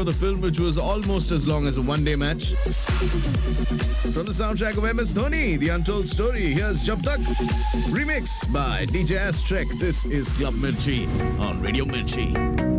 for the film, which was almost as long as a one day match. From the soundtrack of MS Dhoni, The Untold Story, here's Jab Tak, remix by DJ Astrek. This is Club Mirchi on Radio Mirchi.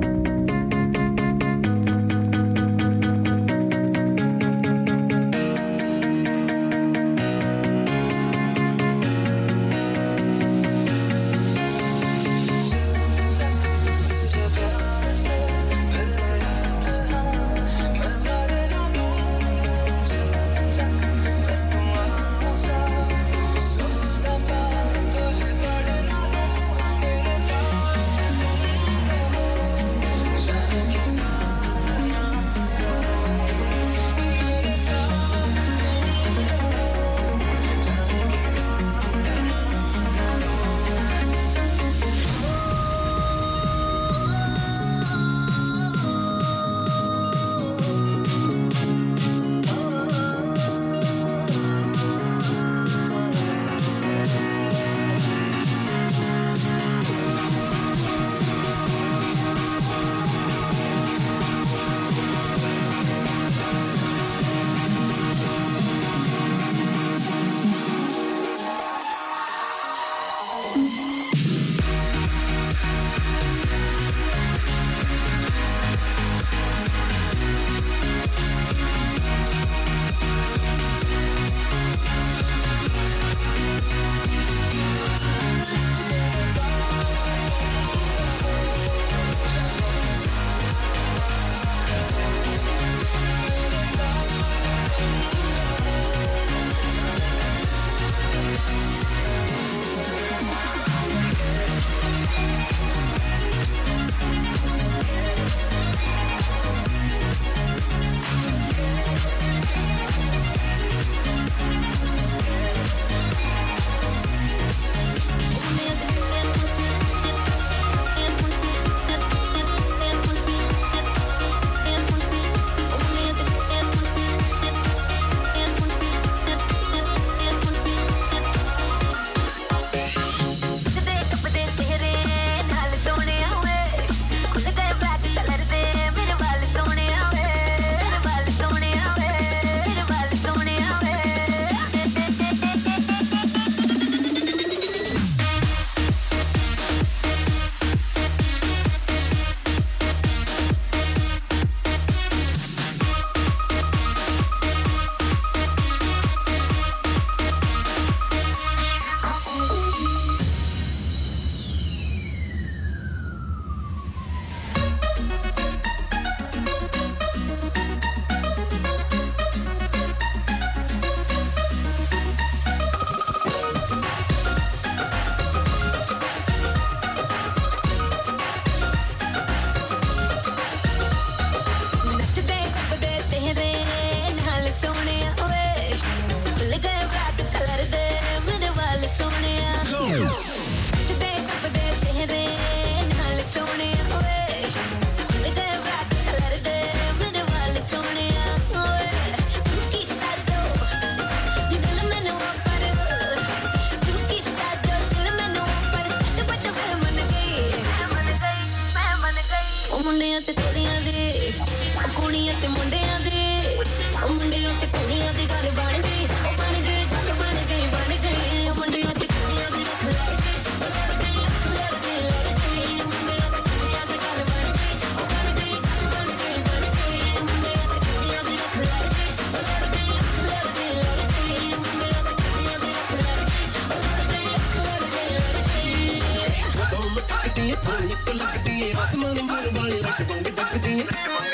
Bye.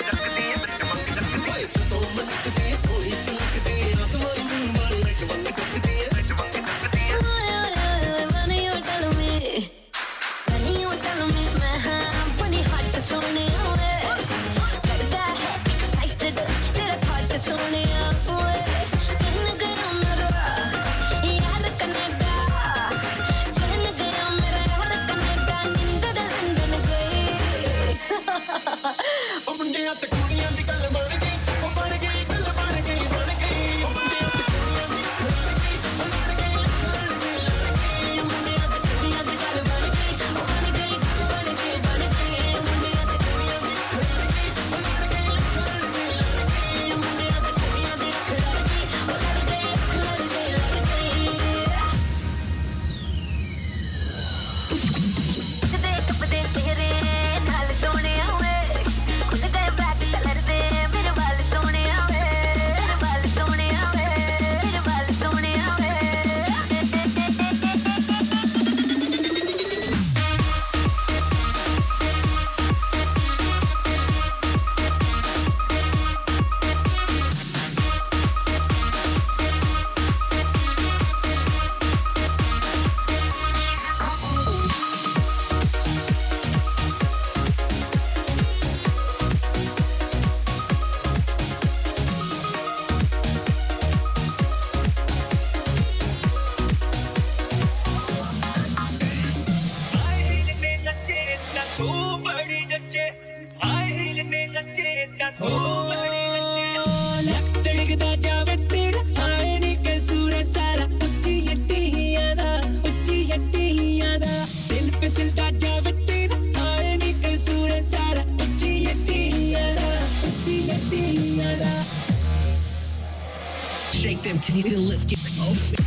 Shake them titties, let's get open.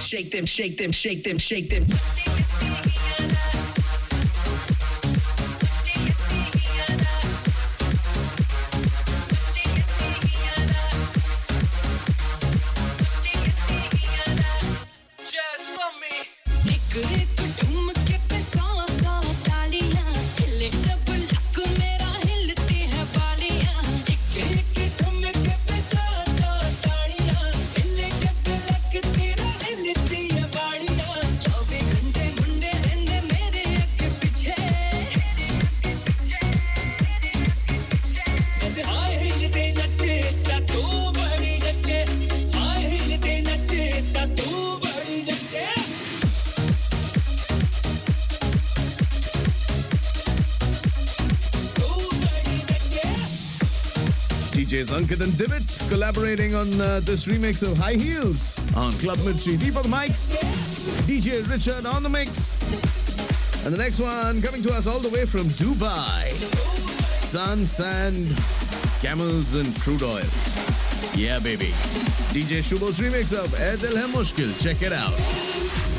Shake them, shake them, shake them, shake them. DJs Ankit and Divit collaborating on uh, this remix of High Heels on Club Mirchi. Deepak Mikes, DJ Richard on the mix. And the next one coming to us all the way from Dubai. Sun, sand, camels, and crude oil. Yeah, baby. DJ Shubo's remix of Dil Hai. Check it out.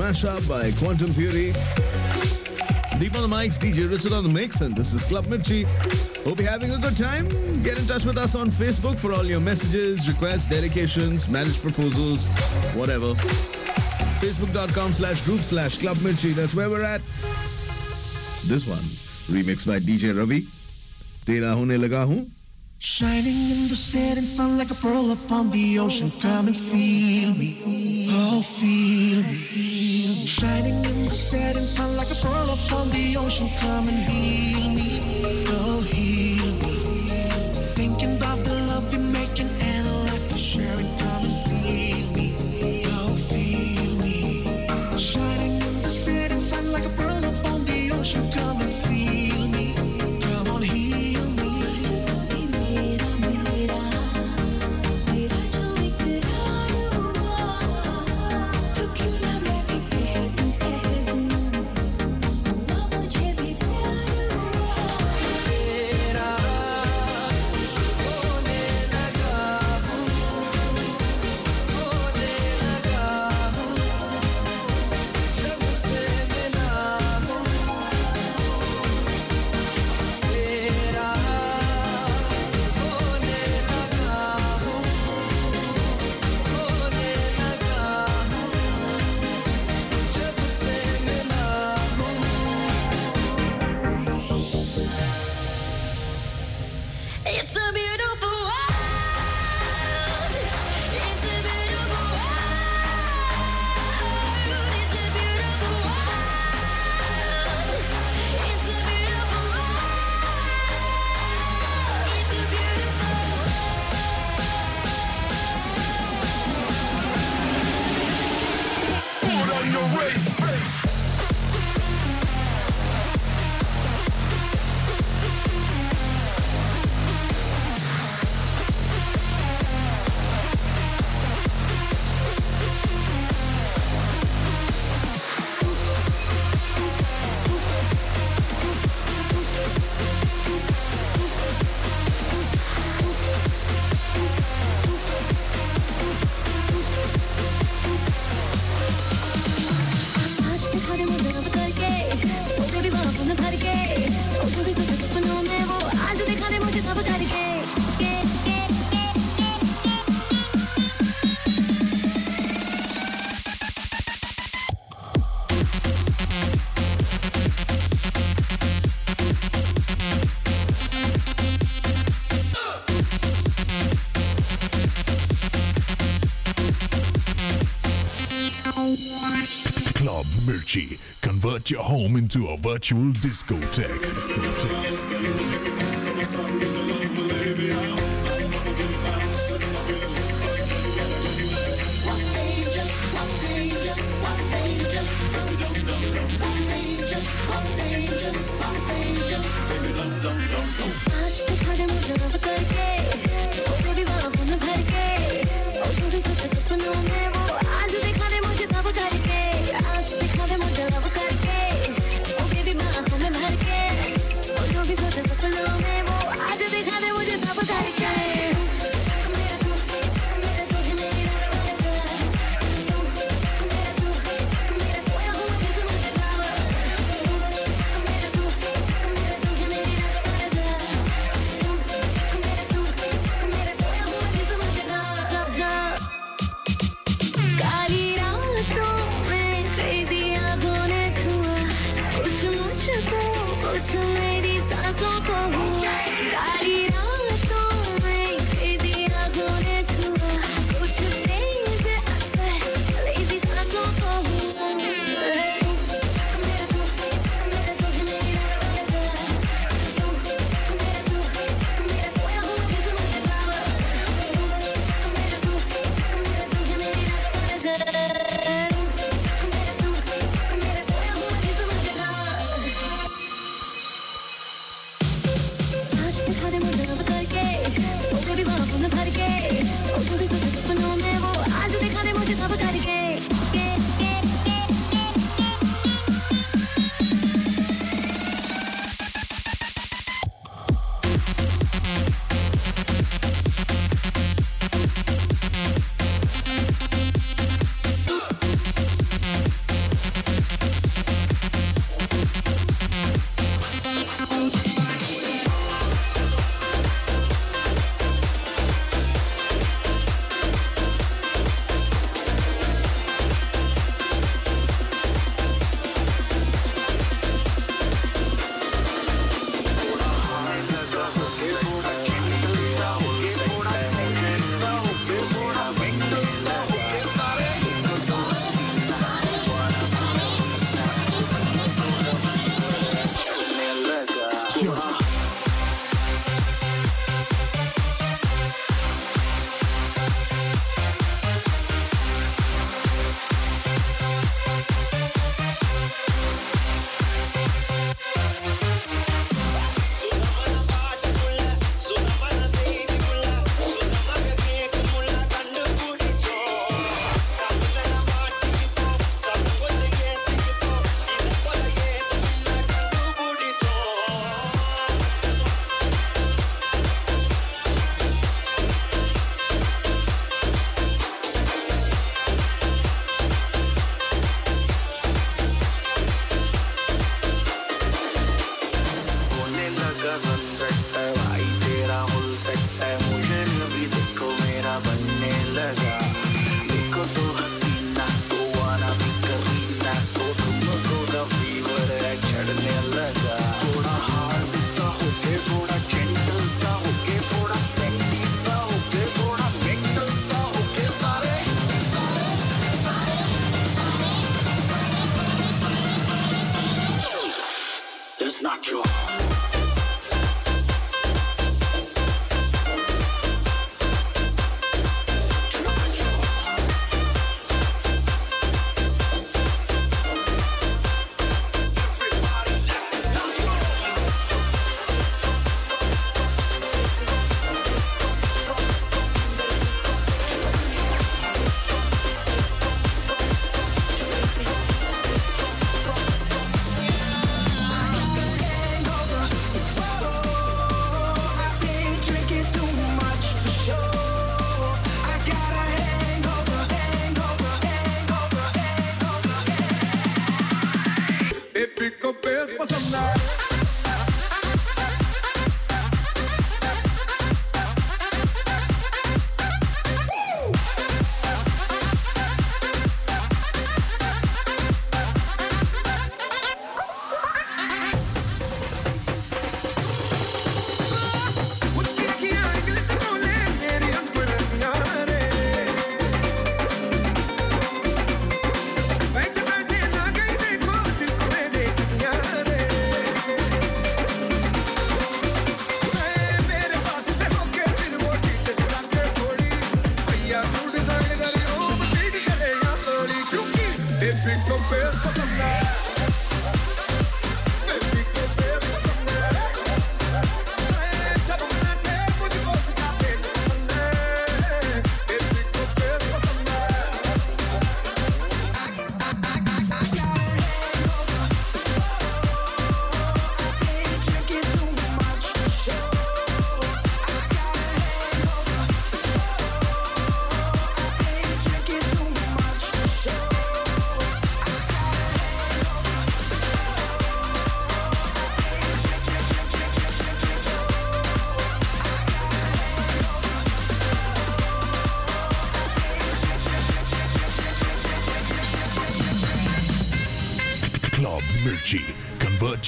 Mashup by Quantum Theory. Deep on the mics, DJ Richard on the mix, and this is Club Mirchi. Hope you're having a good time. Get in touch with us on Facebook for all your messages, requests, dedications, marriage proposals, whatever. Facebook.com slash group slash Club Mirchi. That's where we're at. This one, remixed by DJ Ravi. Tera hone laga hu. Shining in the setting sun like a pearl upon the ocean. Come and feel me. Oh, feel me. Shining in the setting sun like a pearl upon the ocean. Come and heal me. Oh, heal Club Mirchi. Convert your home into a virtual discotheque. discotheque. 다시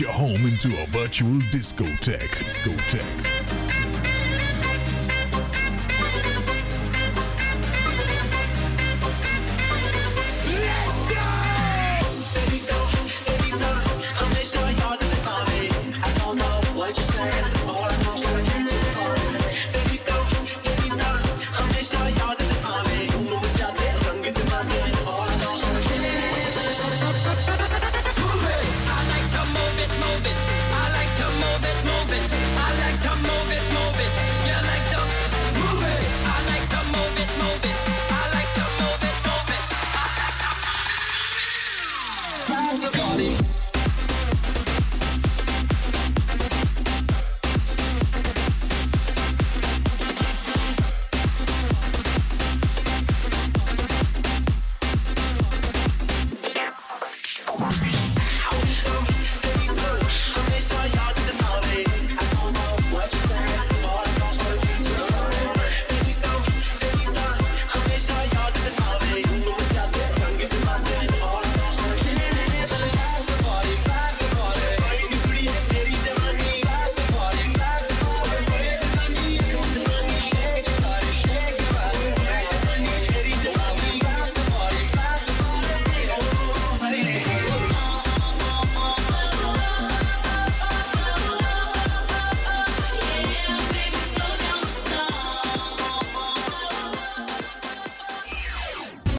your home into a virtual discotheque. Discotheque. Música